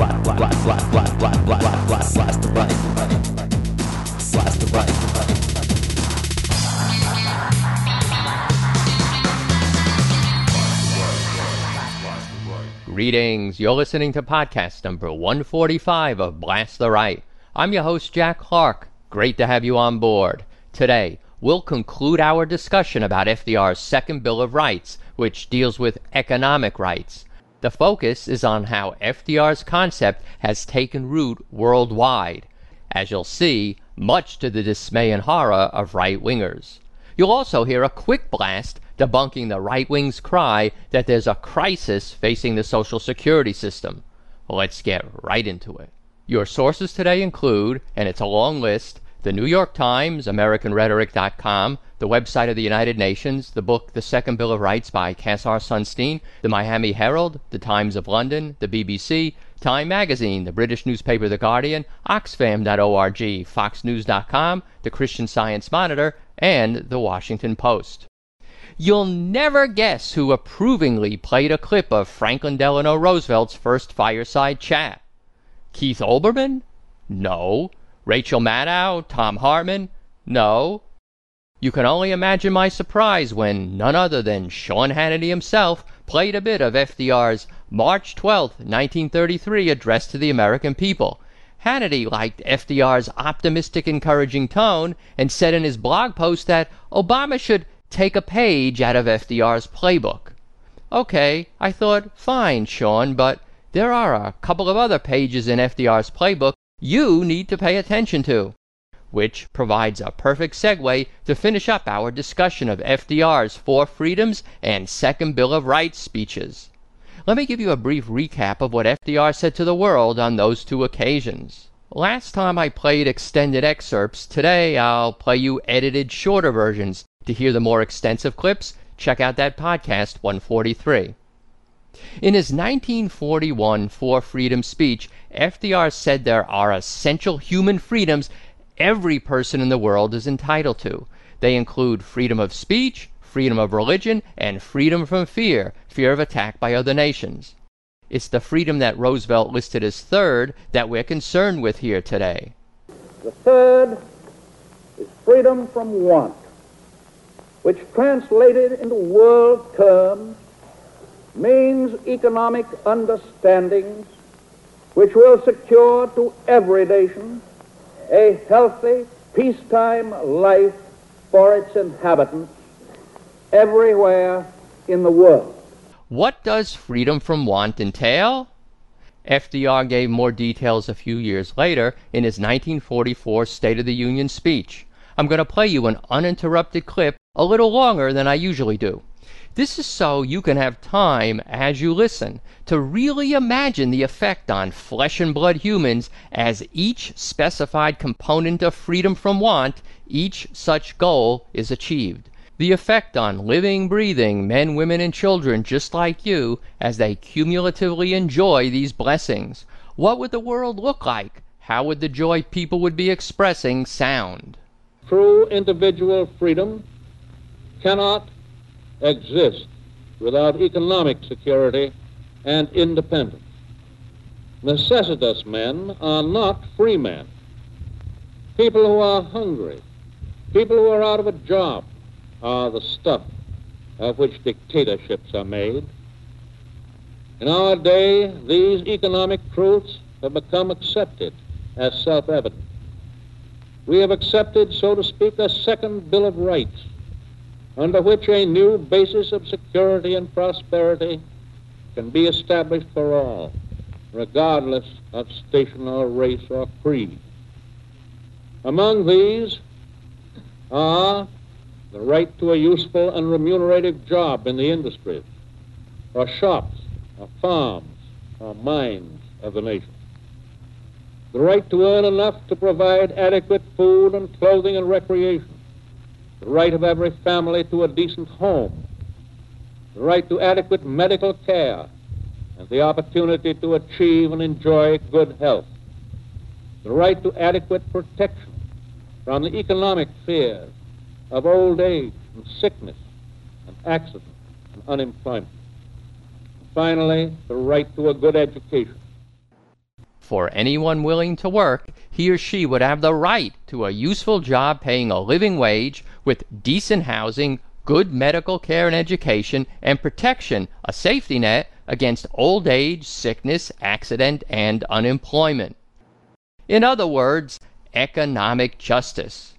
The right. The right. Greetings. You're listening to podcast number 145 of Blast the Right. I'm your host, Jack Clark. Great to have you on board. Today, we'll conclude our discussion about FDR's Second Bill of Rights, which deals with economic rights. The focus is on how FDR's concept has taken root worldwide, as you'll see, much to the dismay and horror of right wingers. You'll also hear a quick blast debunking the right wing's cry that there's a crisis facing the Social Security system. Let's get right into it. Your sources today include, and it's a long list, the New York Times, AmericanRhetoric.com, the website of the United Nations, the book The Second Bill of Rights by Cass R. Sunstein, the Miami Herald, the Times of London, the BBC, Time Magazine, the British newspaper The Guardian, Oxfam.org, FoxNews.com, the Christian Science Monitor, and the Washington Post. You'll never guess who approvingly played a clip of Franklin Delano Roosevelt's first fireside chat. Keith Olbermann? No. Rachel Maddow? Thom Hartmann? No. You can only imagine my surprise when none other than Sean Hannity himself played a bit of FDR's March 12, 1933 address to the American people. Hannity liked FDR's optimistic, encouraging tone and said in his blog post that Obama should take a page out of FDR's playbook. Okay, I thought, fine, Sean, but there are a couple of other pages in FDR's playbook you need to pay attention to. Which provides a perfect segue to finish up our discussion of FDR's Four Freedoms and Second Bill of Rights speeches. Let me give you a brief recap of what FDR said to the world on those two occasions. Last time I played extended excerpts, today I'll play you edited shorter versions to hear the more extensive clips, check out that podcast 143. In his 1941 Four Freedom speech, FDR said there are essential human freedoms every person in the world is entitled to. They include freedom of speech, freedom of religion, and freedom from fear, fear of attack by other nations. It's the freedom that Roosevelt listed as third that we're concerned with here today. The third is freedom from want which translated into world terms means economic understandings which will secure to every nation a healthy, peacetime life for its inhabitants everywhere in the world. What does freedom from want entail? FDR gave more details a few years later in his 1944 State of the Union speech. I'm going to play you an uninterrupted clip a little longer than I usually do. This is so you can have time as you listen to really imagine the effect on flesh and blood humans as each specified component of freedom from want, each such goal is achieved. The effect on living, breathing men, women, and children just like you as they cumulatively enjoy these blessings. What would the world look like? How would the joy people would be expressing sound? True individual freedom cannot exist without economic security and independence. Necessitous men are not free men. People who are hungry, people who are out of a job, are the stuff of which dictatorships are made. In our day, these economic truths have become accepted as self evident. We have accepted, so to speak, a second Bill of Rights under which a new basis of security and prosperity can be established for all, regardless of station or race or creed. Among these are the right to a useful and remunerative job in the industries, or shops, or farms, or mines of the nation. The right to earn enough to provide adequate food and clothing and recreation the right of every family to a decent home, the right to adequate medical care, and the opportunity to achieve and enjoy good health, the right to adequate protection from the economic fears of old age and sickness and accident and unemployment. Finally, the right to a good education. For anyone willing to work, he or she would have the right to a useful job paying a living wage with decent housing, good medical care and education, and protection, a safety net against old age, sickness, accident, and unemployment. In other words, economic justice.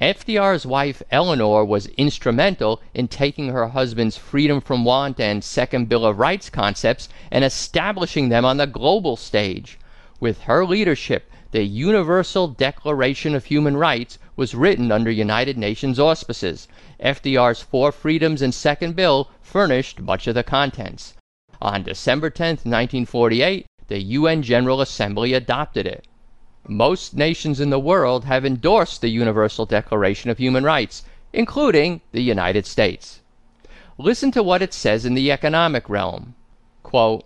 FDR's wife Eleanor was instrumental in taking her husband's freedom from want and Second Bill of Rights concepts and establishing them on the global stage. With her leadership, the Universal Declaration of Human Rights was written under United Nations auspices. FDR's Four Freedoms and Second Bill furnished much of the contents. On December 10, 1948, the UN General Assembly adopted it. Most nations in the world have endorsed the Universal Declaration of Human Rights, including the United States. Listen to what it says in the economic realm. Quote,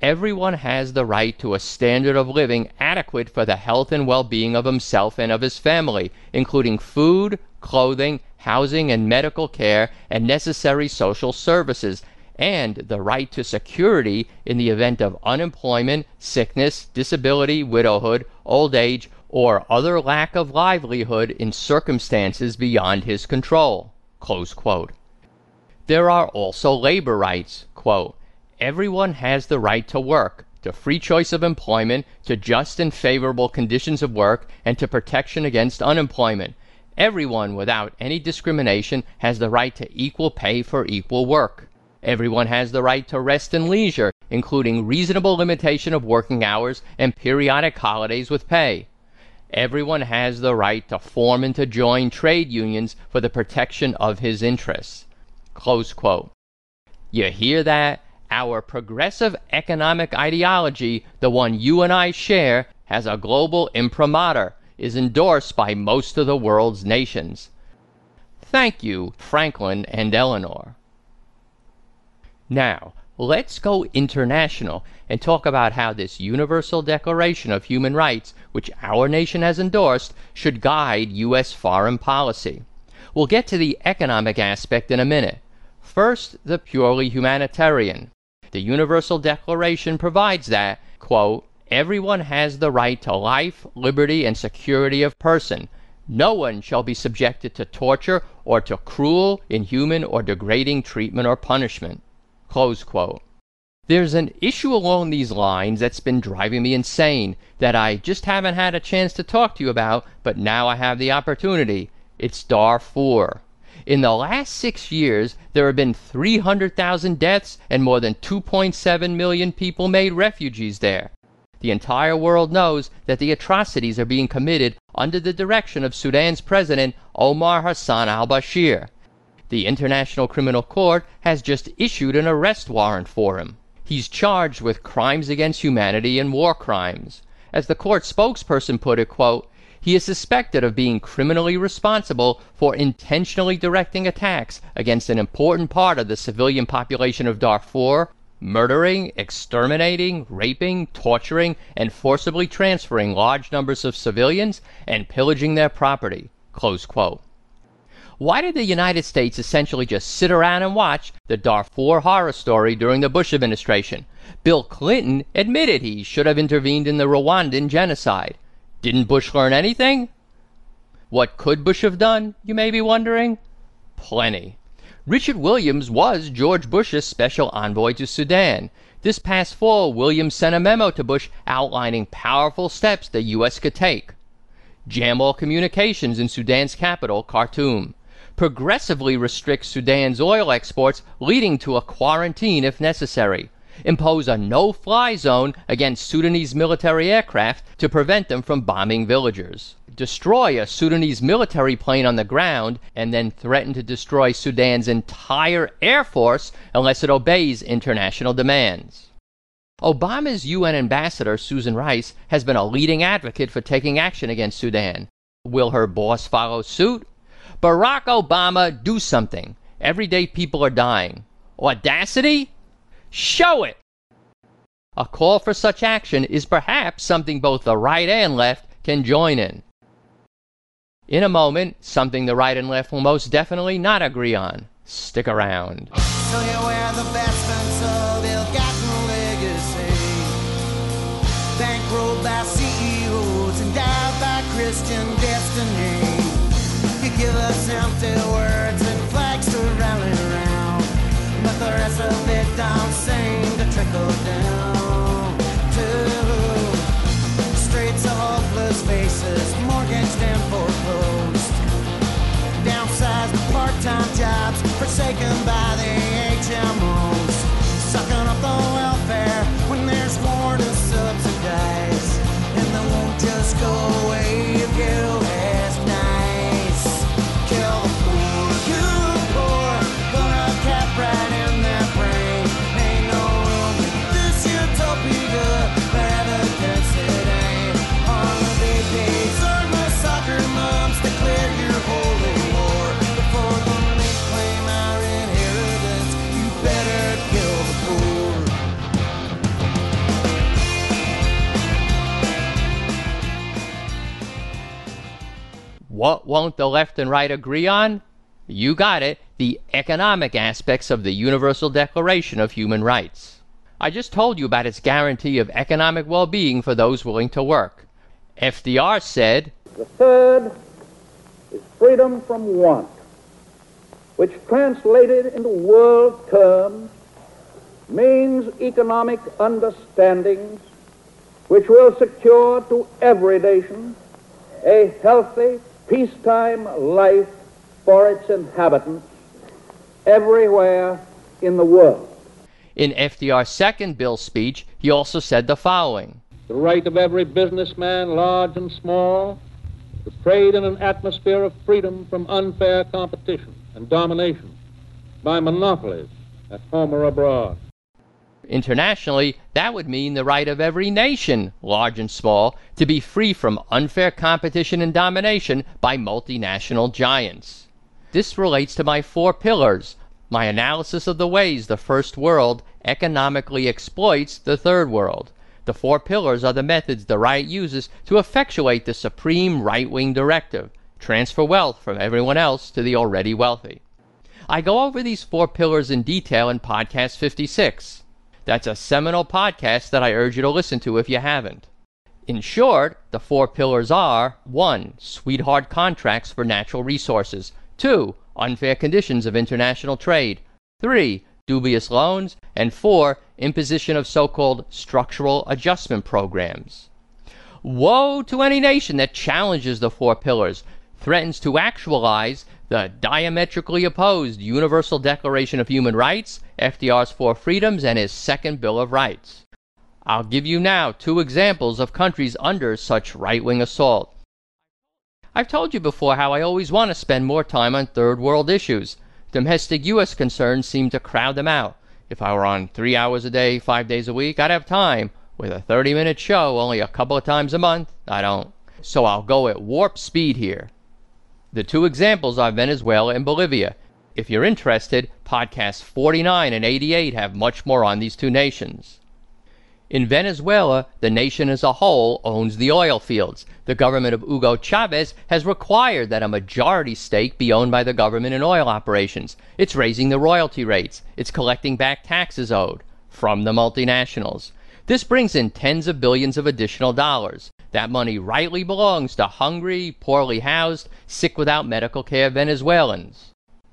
Everyone has the right to a standard of living adequate for the health and well being of himself and of his family, including food, clothing, housing and medical care, and necessary social services, and the right to security in the event of unemployment, sickness, disability, widowhood, old age, or other lack of livelihood in circumstances beyond his control. There are also labor rights. Quote, Everyone has the right to work, to free choice of employment, to just and favorable conditions of work, and to protection against unemployment. Everyone, without any discrimination, has the right to equal pay for equal work. Everyone has the right to rest and leisure, including reasonable limitation of working hours and periodic holidays with pay. Everyone has the right to form and to join trade unions for the protection of his interests. You hear that? Our progressive economic ideology, the one you and I share, has a global imprimatur, is endorsed by most of the world's nations. Thank you, Franklin and Eleanor. Now, let's go international and talk about how this Universal Declaration of Human Rights, which our nation has endorsed, should guide U.S. foreign policy. We'll get to the economic aspect in a minute. First, the purely humanitarian. The Universal Declaration provides that, quote, everyone has the right to life, liberty, and security of person. No one shall be subjected to torture or to cruel, inhuman, or degrading treatment or punishment. There's an issue along these lines that's been driving me insane that I just haven't had a chance to talk to you about, but now I have the opportunity. It's Darfur. In the last six years, there have been 300,000 deaths and more than 2.7 million people made refugees there. The entire world knows that the atrocities are being committed under the direction of Sudan's President Omar Hassan al Bashir. The International Criminal Court has just issued an arrest warrant for him. He's charged with crimes against humanity and war crimes. As the court spokesperson put it, quote, he is suspected of being criminally responsible for intentionally directing attacks against an important part of the civilian population of Darfur, murdering, exterminating, raping, torturing, and forcibly transferring large numbers of civilians, and pillaging their property. Why did the United States essentially just sit around and watch the Darfur horror story during the Bush administration? Bill Clinton admitted he should have intervened in the Rwandan genocide. Didn't Bush learn anything? What could Bush have done, you may be wondering? Plenty. Richard Williams was George Bush's special envoy to Sudan. This past fall, Williams sent a memo to Bush outlining powerful steps the U.S. could take. Jam all communications in Sudan's capital, Khartoum progressively restrict Sudan's oil exports, leading to a quarantine if necessary. Impose a no fly zone against Sudanese military aircraft to prevent them from bombing villagers. Destroy a Sudanese military plane on the ground and then threaten to destroy Sudan's entire air force unless it obeys international demands. Obama's UN ambassador, Susan Rice, has been a leading advocate for taking action against Sudan. Will her boss follow suit? Barack Obama, do something. Everyday people are dying. Audacity? Show it! A call for such action is perhaps something both the right and left can join in. In a moment, something the right and left will most definitely not agree on. Stick around. So you wear the legacy. Thank by CEOs, endowed by Christian destiny. Give us empty words and flags to rally around, but the rest of it don't seem to trickle down What won't the left and right agree on? You got it, the economic aspects of the Universal Declaration of Human Rights. I just told you about its guarantee of economic well being for those willing to work. FDR said, The third is freedom from want, which translated into world terms means economic understandings which will secure to every nation a healthy, peacetime life for its inhabitants everywhere in the world. in FDR's second Bill speech, he also said the following The right of every businessman, large and small, to trade in an atmosphere of freedom from unfair competition and domination by monopolies at home or abroad. Internationally, that would mean the right of every nation, large and small, to be free from unfair competition and domination by multinational giants. This relates to my four pillars, my analysis of the ways the first world economically exploits the third world. The four pillars are the methods the right uses to effectuate the supreme right wing directive transfer wealth from everyone else to the already wealthy. I go over these four pillars in detail in Podcast 56. That's a seminal podcast that I urge you to listen to if you haven't. In short, the four pillars are 1. Sweetheart contracts for natural resources. 2. Unfair conditions of international trade. 3. Dubious loans. And 4. Imposition of so called structural adjustment programs. Woe to any nation that challenges the four pillars, threatens to actualize the diametrically opposed Universal Declaration of Human Rights, FDR's Four Freedoms, and his Second Bill of Rights. I'll give you now two examples of countries under such right wing assault. I've told you before how I always want to spend more time on third world issues. Domestic U.S. concerns seem to crowd them out. If I were on three hours a day, five days a week, I'd have time. With a 30 minute show only a couple of times a month, I don't. So I'll go at warp speed here. The two examples are Venezuela and Bolivia. If you're interested, podcasts 49 and 88 have much more on these two nations. In Venezuela, the nation as a whole owns the oil fields. The government of Hugo Chavez has required that a majority stake be owned by the government in oil operations. It's raising the royalty rates. It's collecting back taxes owed from the multinationals. This brings in tens of billions of additional dollars. That money rightly belongs to hungry, poorly housed, sick without medical care Venezuelans.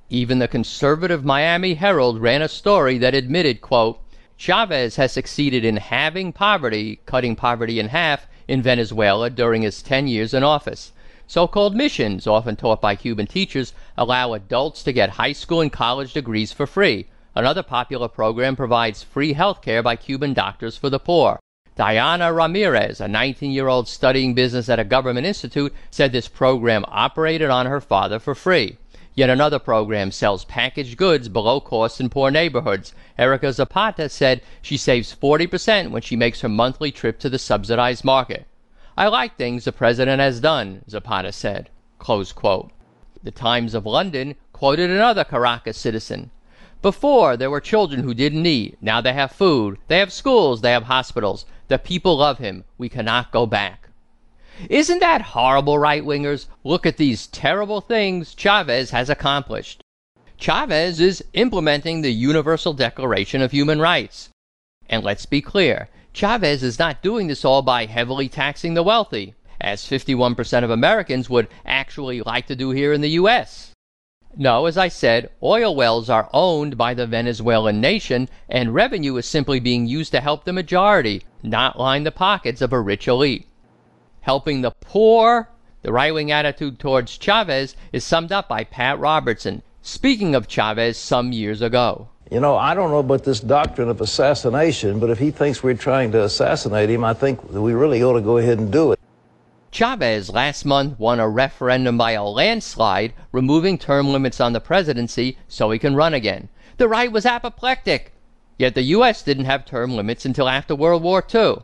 Even the conservative Miami Herald ran a story that admitted, quote, Chavez has succeeded in halving poverty, cutting poverty in half, in Venezuela during his 10 years in office. So called missions, often taught by Cuban teachers, allow adults to get high school and college degrees for free. Another popular program provides free health care by Cuban doctors for the poor. Diana Ramirez, a 19 year old studying business at a government institute, said this program operated on her father for free. Yet another program sells packaged goods below cost in poor neighborhoods. Erica Zapata said she saves 40% when she makes her monthly trip to the subsidized market. I like things the president has done, Zapata said. The Times of London quoted another Caracas citizen. Before, there were children who didn't eat. Now they have food. They have schools. They have hospitals. The people love him. We cannot go back. Isn't that horrible, right wingers? Look at these terrible things Chavez has accomplished. Chavez is implementing the Universal Declaration of Human Rights. And let's be clear Chavez is not doing this all by heavily taxing the wealthy, as 51% of Americans would actually like to do here in the U.S. No, as I said, oil wells are owned by the Venezuelan nation, and revenue is simply being used to help the majority, not line the pockets of a rich elite. Helping the poor, the right wing attitude towards Chavez is summed up by Pat Robertson, speaking of Chavez some years ago. You know, I don't know about this doctrine of assassination, but if he thinks we're trying to assassinate him, I think we really ought to go ahead and do it. Chavez last month won a referendum by a landslide, removing term limits on the presidency so he can run again. The right was apoplectic. Yet the U.S. didn't have term limits until after World War II.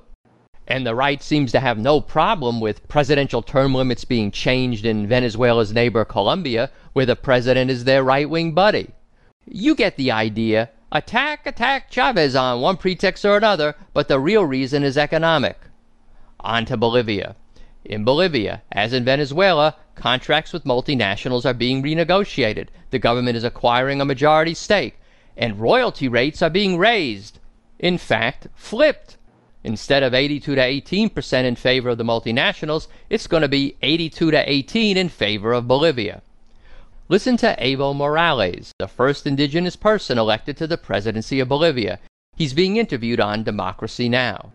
And the right seems to have no problem with presidential term limits being changed in Venezuela's neighbor Colombia, where the president is their right wing buddy. You get the idea. Attack, attack Chavez on one pretext or another, but the real reason is economic. On to Bolivia. In Bolivia, as in Venezuela, contracts with multinationals are being renegotiated, the government is acquiring a majority stake, and royalty rates are being raised. In fact, flipped. Instead of 82 to 18 percent in favor of the multinationals, it's going to be 82 to 18 in favor of Bolivia. Listen to Evo Morales, the first indigenous person elected to the presidency of Bolivia. He's being interviewed on Democracy Now!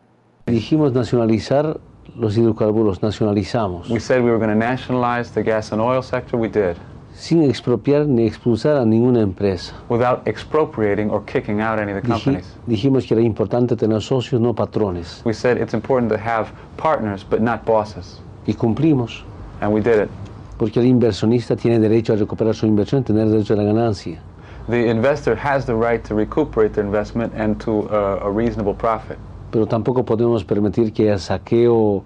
Dijimos nacionalizar los hidrocarburos, nacionalizamos, We said we were going to nationalize the gas and oil sector. We did. sin expropiar ni expulsar a ninguna empresa. Without expropriating or kicking out any of the companies. dijimos que era importante tener socios, no patrones. We said it's important to have partners, but not bosses. Y cumplimos, And we did it. porque el inversionista tiene derecho a recuperar su inversión y tener derecho a la ganancia. The investor has the right to recuperate their investment and to uh, a reasonable profit. Pero tampoco podemos permitir que haya saqueo,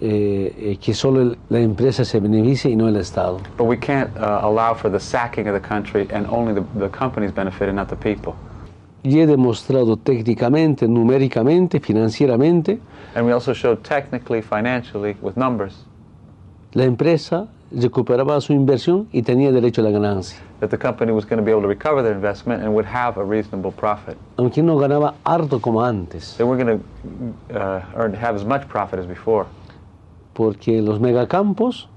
eh, eh, que solo la empresa se beneficie y no el Estado. But we can't uh, allow for the sacking of the country and only the, the companies benefit and not the people. Y he demostrado técnicamente, numéricamente, financieramente, And we also showed technically, financially, with numbers, la empresa recuperaba su inversión y tenía derecho a la ganancia. that the company was going to be able to recover their investment and would have a reasonable profit. Aunque no ganaba harto como antes, They weren't going to uh, earn, have as much profit as before porque los megacampos,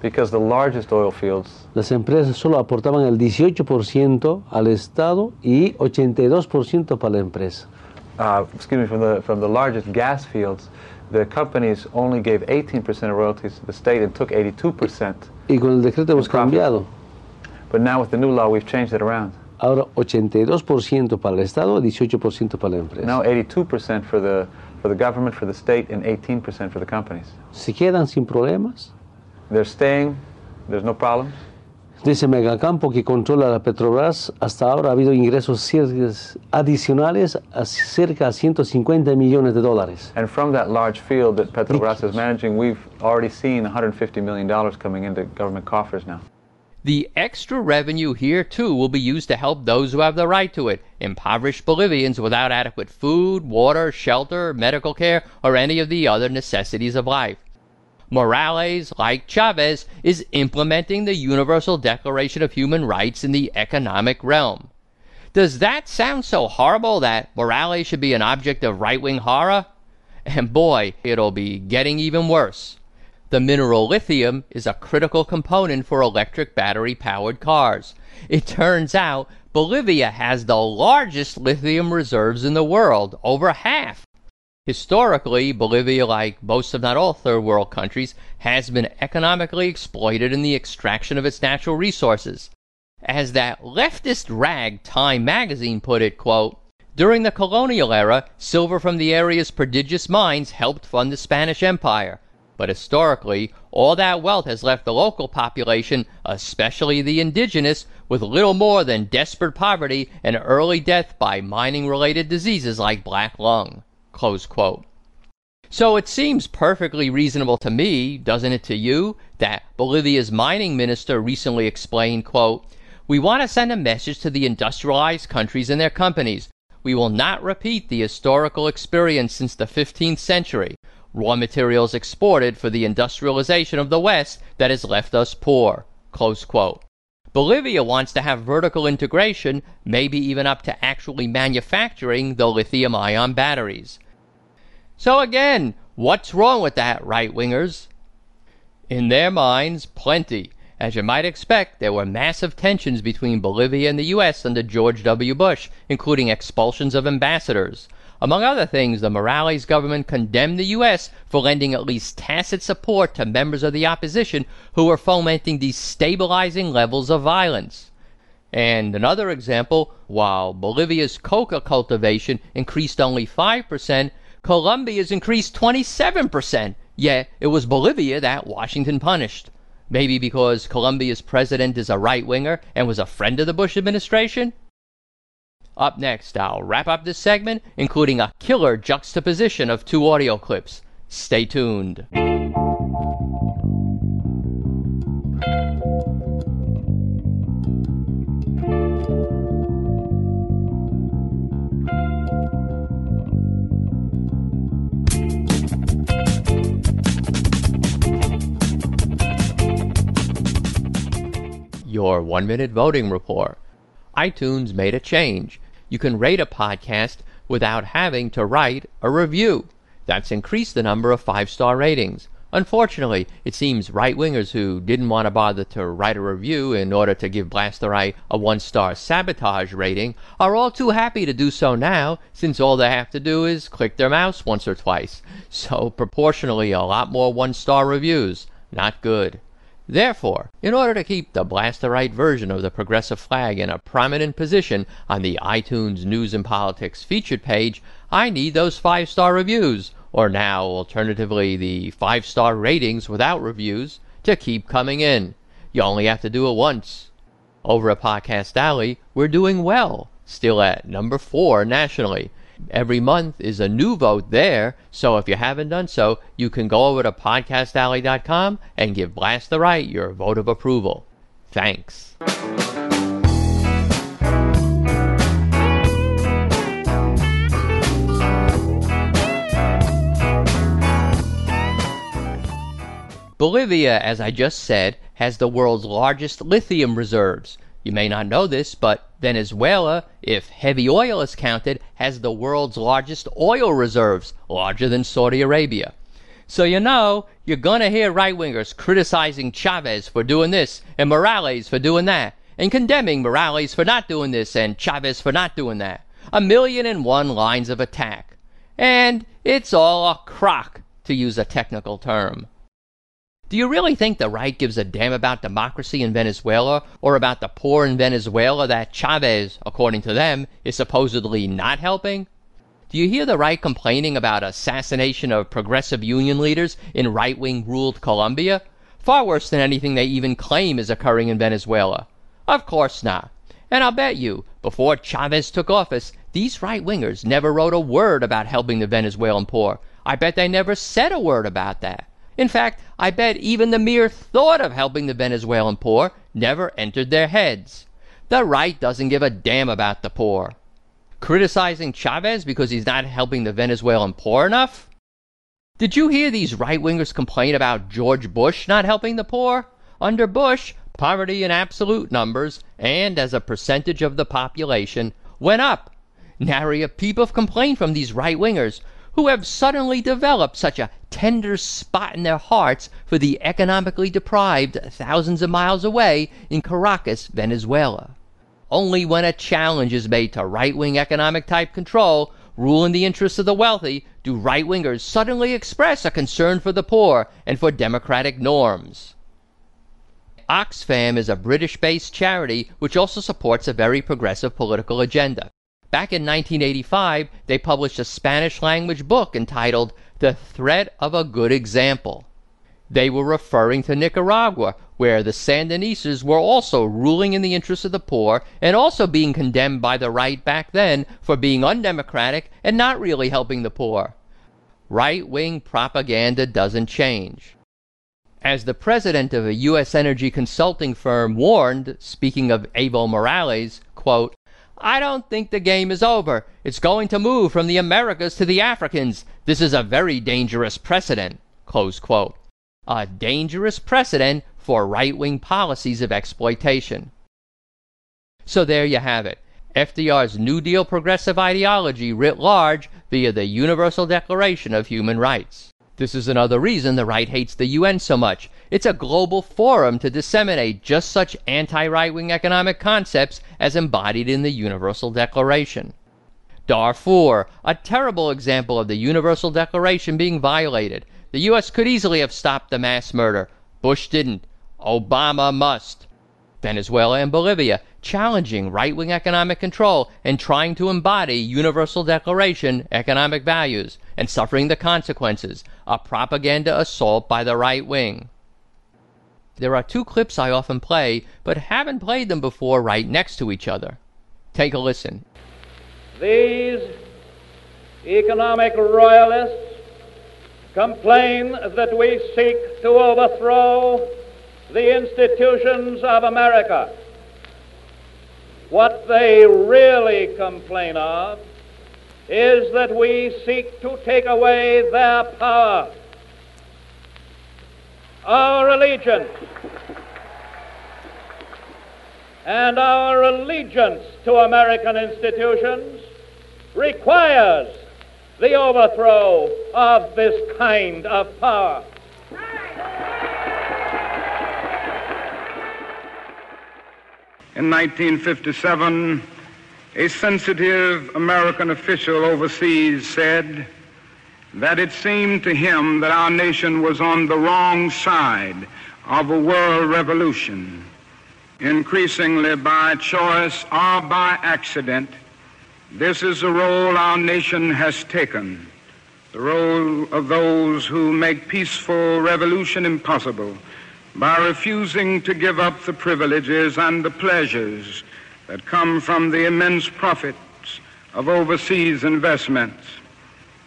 because the largest oil fields, las empresas solo aportaban el 18% al Estado y 82% para la empresa. uh, excuse me, from the, from the largest gas fields, the companies only gave 18% of royalties to the state and took 82%. Y con el decreto hemos cambiado. But now with the new law, we've changed it around. Ahora 82% para el Estado 18% para la empresa. Now 82% for the, for the government, for the state, and 18% for the companies. Se quedan sin problemas They're staying, there's no problems. De ese megacampo que controla la Petrobras. Hasta ahora ha habido ingresos adicionales a cerca de 150 millones de dólares. And from that large field that Petrobras is managing, we've already seen $150 million coming into government coffers now. The extra revenue here, too, will be used to help those who have the right to it, impoverished Bolivians without adequate food, water, shelter, medical care, or any of the other necessities of life. Morales, like Chavez, is implementing the Universal Declaration of Human Rights in the economic realm. Does that sound so horrible that Morales should be an object of right wing horror? And boy, it'll be getting even worse. The mineral lithium is a critical component for electric battery powered cars. It turns out Bolivia has the largest lithium reserves in the world, over half. Historically, Bolivia, like most if not all third world countries, has been economically exploited in the extraction of its natural resources. As that leftist rag Time magazine put it, quote, during the colonial era, silver from the area's prodigious mines helped fund the Spanish Empire. But historically, all that wealth has left the local population, especially the indigenous, with little more than desperate poverty and early death by mining related diseases like black lung. Close quote. So it seems perfectly reasonable to me, doesn't it to you, that Bolivia's mining minister recently explained, quote, We want to send a message to the industrialized countries and their companies. We will not repeat the historical experience since the 15th century, raw materials exported for the industrialization of the West that has left us poor. Close quote. Bolivia wants to have vertical integration, maybe even up to actually manufacturing the lithium ion batteries. So again, what's wrong with that, right wingers? In their minds, plenty. As you might expect, there were massive tensions between Bolivia and the U.S. under George W. Bush, including expulsions of ambassadors. Among other things, the Morales government condemned the U.S. for lending at least tacit support to members of the opposition who were fomenting destabilizing levels of violence. And another example, while Bolivia's coca cultivation increased only 5%, Colombia's increased 27%. Yet it was Bolivia that Washington punished. Maybe because Colombia's president is a right winger and was a friend of the Bush administration? Up next, I'll wrap up this segment, including a killer juxtaposition of two audio clips. Stay tuned. Your one minute voting report. iTunes made a change. You can rate a podcast without having to write a review. That's increased the number of five star ratings. Unfortunately, it seems right wingers who didn't want to bother to write a review in order to give Blast the a one star sabotage rating are all too happy to do so now, since all they have to do is click their mouse once or twice. So, proportionally, a lot more one star reviews. Not good. Therefore, in order to keep the Blast the Right version of the progressive flag in a prominent position on the iTunes News and Politics featured page, I need those five star reviews, or now alternatively the five star ratings without reviews, to keep coming in. You only have to do it once. Over at Podcast Alley, we're doing well, still at number four nationally. Every month is a new vote there, so if you haven't done so, you can go over to podcastalley.com and give Blast the Right your vote of approval. Thanks. Bolivia, as I just said, has the world's largest lithium reserves. You may not know this, but Venezuela, if heavy oil is counted, has the world's largest oil reserves, larger than Saudi Arabia. So you know, you're gonna hear right wingers criticizing Chavez for doing this and Morales for doing that, and condemning Morales for not doing this and Chavez for not doing that. A million and one lines of attack. And it's all a crock, to use a technical term. Do you really think the right gives a damn about democracy in Venezuela or about the poor in Venezuela that Chavez, according to them, is supposedly not helping? Do you hear the right complaining about assassination of progressive union leaders in right wing ruled Colombia? Far worse than anything they even claim is occurring in Venezuela. Of course not. And I'll bet you, before Chavez took office, these right wingers never wrote a word about helping the Venezuelan poor. I bet they never said a word about that. In fact, I bet even the mere thought of helping the Venezuelan poor never entered their heads. The right doesn't give a damn about the poor. Criticizing Chavez because he's not helping the Venezuelan poor enough? Did you hear these right wingers complain about George Bush not helping the poor? Under Bush, poverty in absolute numbers and as a percentage of the population went up. Nary a peep of complaint from these right wingers who have suddenly developed such a tender spot in their hearts for the economically deprived thousands of miles away in Caracas, Venezuela. Only when a challenge is made to right wing economic type control, rule in the interests of the wealthy, do right wingers suddenly express a concern for the poor and for democratic norms. Oxfam is a British based charity which also supports a very progressive political agenda. Back in 1985, they published a Spanish language book entitled The Threat of a Good Example. They were referring to Nicaragua, where the Sandinistas were also ruling in the interests of the poor and also being condemned by the right back then for being undemocratic and not really helping the poor. Right wing propaganda doesn't change. As the president of a U.S. energy consulting firm warned, speaking of Evo Morales, quote, I don't think the game is over. It's going to move from the Americas to the Africans. This is a very dangerous precedent. A dangerous precedent for right wing policies of exploitation. So there you have it. FDR's New Deal progressive ideology writ large via the Universal Declaration of Human Rights. This is another reason the right hates the UN so much. It's a global forum to disseminate just such anti right wing economic concepts as embodied in the Universal Declaration. Darfur, a terrible example of the Universal Declaration being violated. The U.S. could easily have stopped the mass murder. Bush didn't. Obama must. Venezuela and Bolivia, challenging right wing economic control and trying to embody Universal Declaration economic values and suffering the consequences, a propaganda assault by the right wing. There are two clips I often play, but haven't played them before right next to each other. Take a listen. These economic royalists complain that we seek to overthrow the institutions of America. What they really complain of is that we seek to take away their power. Our allegiance and our allegiance to American institutions requires the overthrow of this kind of power. In 1957, a sensitive American official overseas said that it seemed to him that our nation was on the wrong side of a world revolution, increasingly by choice or by accident. This is the role our nation has taken, the role of those who make peaceful revolution impossible by refusing to give up the privileges and the pleasures that come from the immense profits of overseas investments.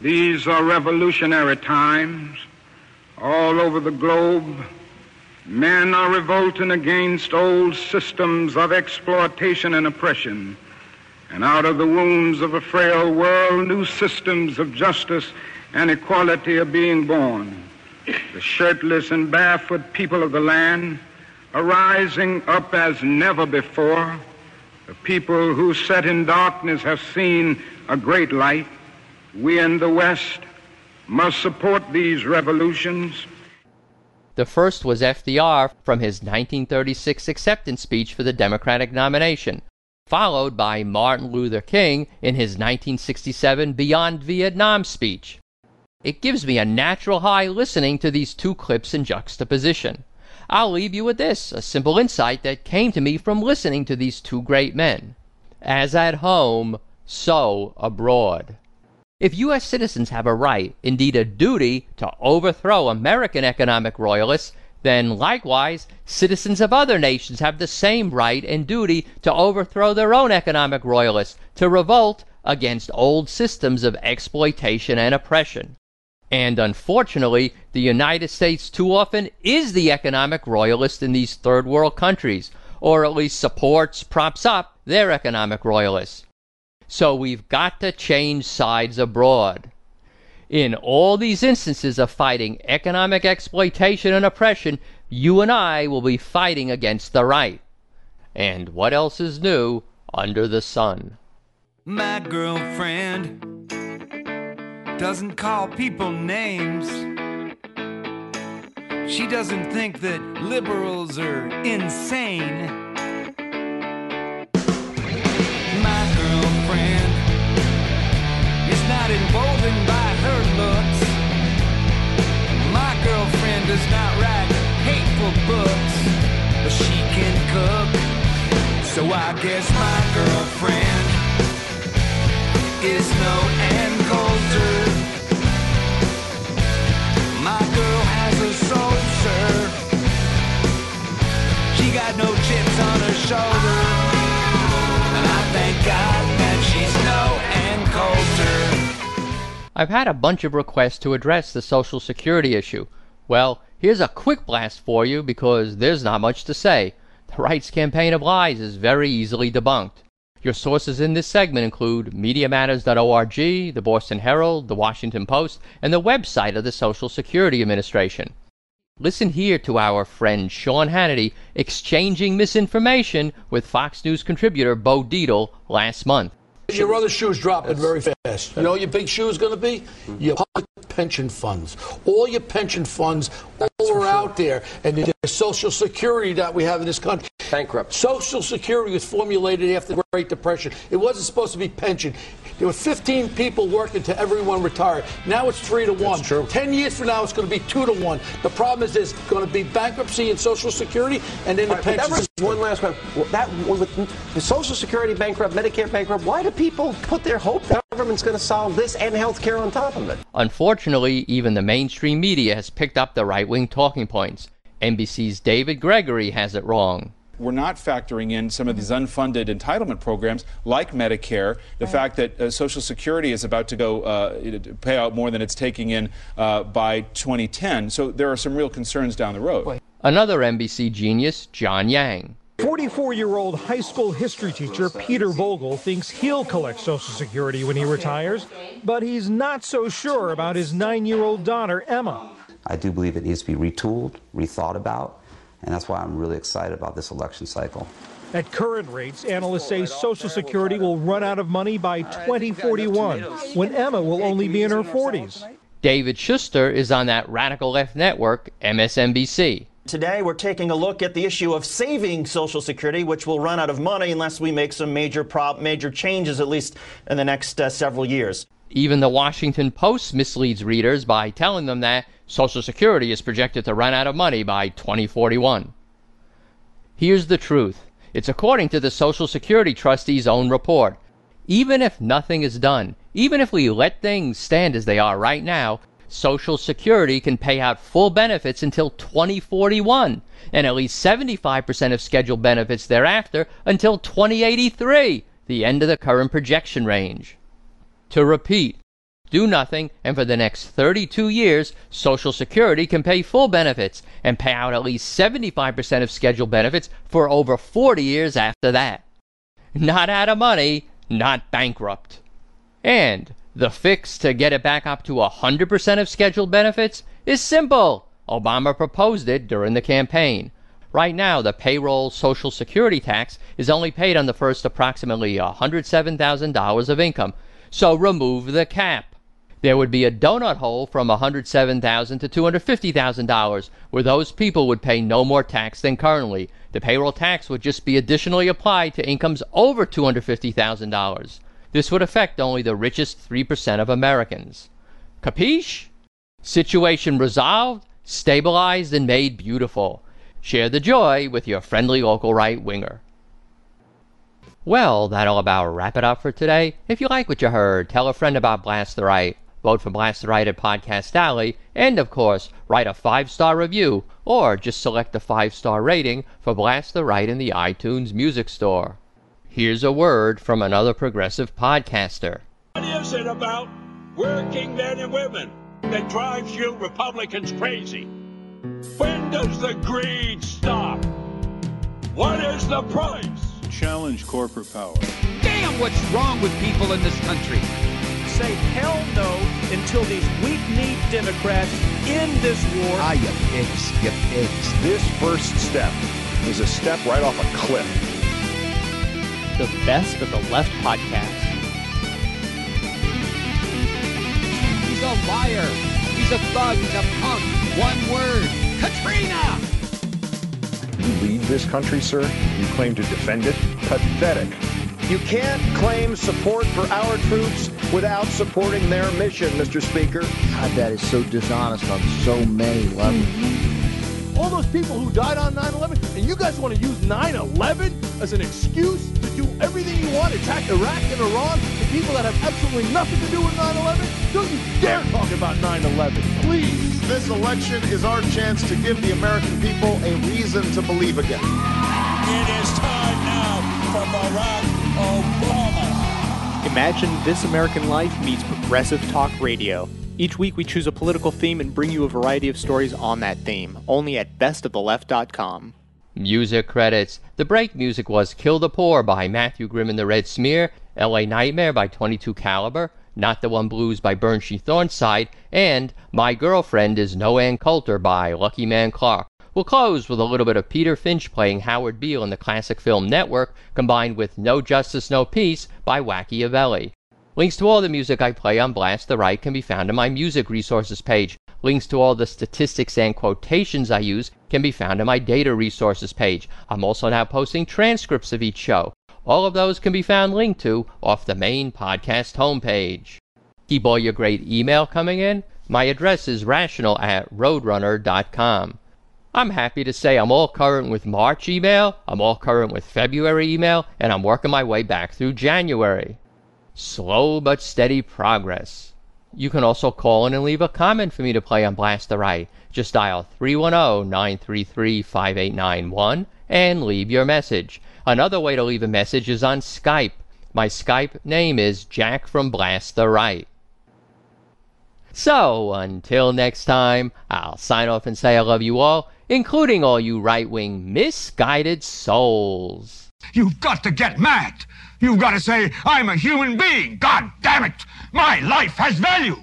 These are revolutionary times all over the globe. Men are revolting against old systems of exploitation and oppression. And out of the wounds of a frail world, new systems of justice and equality are being born the shirtless and barefoot people of the land are rising up as never before. The people who sat in darkness have seen a great light. We in the West must support these revolutions. The first was FDR from his 1936 acceptance speech for the Democratic nomination, followed by Martin Luther King in his 1967 Beyond Vietnam speech. It gives me a natural high listening to these two clips in juxtaposition. I'll leave you with this, a simple insight that came to me from listening to these two great men. As at home, so abroad. If U.S. citizens have a right, indeed a duty, to overthrow American economic royalists, then likewise citizens of other nations have the same right and duty to overthrow their own economic royalists, to revolt against old systems of exploitation and oppression. And unfortunately, the United States too often is the economic royalist in these third world countries, or at least supports, props up their economic royalists. So we've got to change sides abroad. In all these instances of fighting economic exploitation and oppression, you and I will be fighting against the right. And what else is new under the sun? My girlfriend doesn't call people names. She doesn't think that liberals are insane. My girlfriend is not emboldened by her looks. My girlfriend does not write hateful books, but she can cook. So I guess my girlfriend is no I've had a bunch of requests to address the Social Security issue. Well, here's a quick blast for you because there's not much to say. The right's campaign of lies is very easily debunked. Your sources in this segment include MediaMatters.org, the Boston Herald, the Washington Post, and the website of the Social Security Administration. Listen here to our friend Sean Hannity exchanging misinformation with Fox News contributor Bo Dietl last month. Your other shoe's dropping very fast. You know what your big shoe is going to be? Your public pension funds. All your pension funds all are out there. And the Social Security that we have in this country. Bankrupt. Social Security was formulated after the Great Depression. It wasn't supposed to be pension. There were 15 people working to everyone retired. Now it's three to one. That's true. 10 years from now, it's going to be two to one. The problem is there's going to be bankruptcy in Social Security and then the All right, but pension that one last one. That with the Social Security bankrupt, Medicare bankrupt. Why do people put their hope the government's going to solve this and health care on top of it? Unfortunately, even the mainstream media has picked up the right wing talking points. NBC's David Gregory has it wrong. We're not factoring in some of these unfunded entitlement programs like Medicare, the fact that uh, Social Security is about to go uh, pay out more than it's taking in uh, by 2010. So there are some real concerns down the road. Another NBC genius, John Yang. 44 year old high school history teacher Peter Vogel thinks he'll collect Social Security when he retires, but he's not so sure about his nine year old daughter, Emma. I do believe it needs to be retooled, rethought about, and that's why I'm really excited about this election cycle. At current rates, analysts say Social Security will run out of money by 2041, when Emma will only be in her 40s. David Shuster is on that radical left network, MSNBC. Today, we're taking a look at the issue of saving Social Security, which will run out of money unless we make some major prop, major changes, at least in the next uh, several years. Even the Washington Post misleads readers by telling them that Social Security is projected to run out of money by 2041. Here's the truth it's according to the Social Security trustee's own report. Even if nothing is done, even if we let things stand as they are right now, Social Security can pay out full benefits until 2041 and at least 75% of scheduled benefits thereafter until 2083, the end of the current projection range. To repeat, do nothing, and for the next 32 years, Social Security can pay full benefits and pay out at least 75% of scheduled benefits for over 40 years after that. Not out of money, not bankrupt. And the fix to get it back up to 100% of scheduled benefits is simple. Obama proposed it during the campaign. Right now, the payroll Social Security tax is only paid on the first approximately $107,000 of income, so remove the cap. There would be a donut hole from 107,000 to $250,000, where those people would pay no more tax than currently. The payroll tax would just be additionally applied to incomes over $250,000. This would affect only the richest 3% of Americans. Capiche? Situation resolved, stabilized, and made beautiful. Share the joy with your friendly local right winger. Well, that'll about wrap it up for today. If you like what you heard, tell a friend about Blast the Right. Vote for Blast the Right at Podcast Alley, and of course, write a five star review, or just select a five star rating for Blast the Right in the iTunes Music Store. Here's a word from another progressive podcaster. What is it about working men and women that drives you Republicans crazy? When does the greed stop? What is the price? Challenge corporate power. Damn, what's wrong with people in this country? Say hell no until these weak-kneed Democrats end this war. Ah, you pigs, you pigs. This first step is a step right off a cliff. The best of the left podcast. He's a liar. He's a thug. He's a punk. One word. Katrina! You lead this country, sir. You claim to defend it. Pathetic. You can't claim support for our troops without supporting their mission, Mr. Speaker. God, that is so dishonest on so many levels. Mm-hmm. All those people who died on 9-11, and you guys want to use 9-11 as an excuse to do everything you want, attack Iraq and Iran, the people that have absolutely nothing to do with 9-11? Don't you dare talk about 9-11, please. This election is our chance to give the American people a reason to believe again. It is time now for Barack Obama. Imagine This American Life meets Progressive Talk Radio. Each week we choose a political theme and bring you a variety of stories on that theme, only at bestoftheleft.com. Music credits. The break music was Kill the Poor by Matthew Grimm and the Red Smear, LA Nightmare by 22 Caliber, Not the One Blues by Bernstein Thornside, and My Girlfriend is No Ann Coulter by Lucky Man Clark. We'll close with a little bit of Peter Finch playing Howard Beale in the Classic Film Network, combined with No Justice, No Peace by Wacky Avelli. Links to all the music I play on Blast the Right can be found on my music resources page. Links to all the statistics and quotations I use can be found on my data resources page. I'm also now posting transcripts of each show. All of those can be found linked to off the main podcast homepage. Keep all your great email coming in. My address is rational at roadrunner.com. I'm happy to say I'm all current with March email, I'm all current with February email, and I'm working my way back through January. Slow but steady progress. You can also call in and leave a comment for me to play on Blast the Right. Just dial 310-933-5891 and leave your message. Another way to leave a message is on Skype. My Skype name is Jack from Blast the Right. So, until next time, I'll sign off and say I love you all including all you right wing misguided souls. You've got to get mad. You've got to say, I'm a human being. God damn it. My life has value.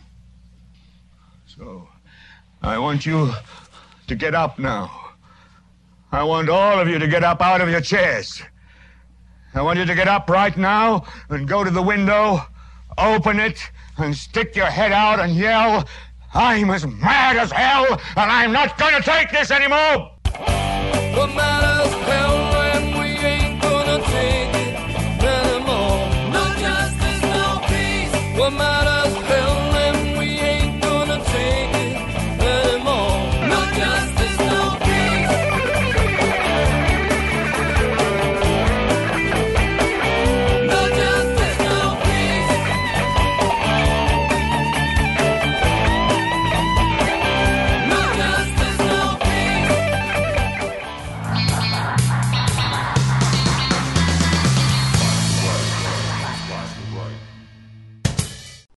So, I want you to get up now. I want all of you to get up out of your chairs. I want you to get up right now and go to the window, open it, and stick your head out and yell, I'm as mad as hell, and I'm not gonna take this anymore! We're mad as hell, and we ain't gonna take it anymore. No justice, no peace. We're mad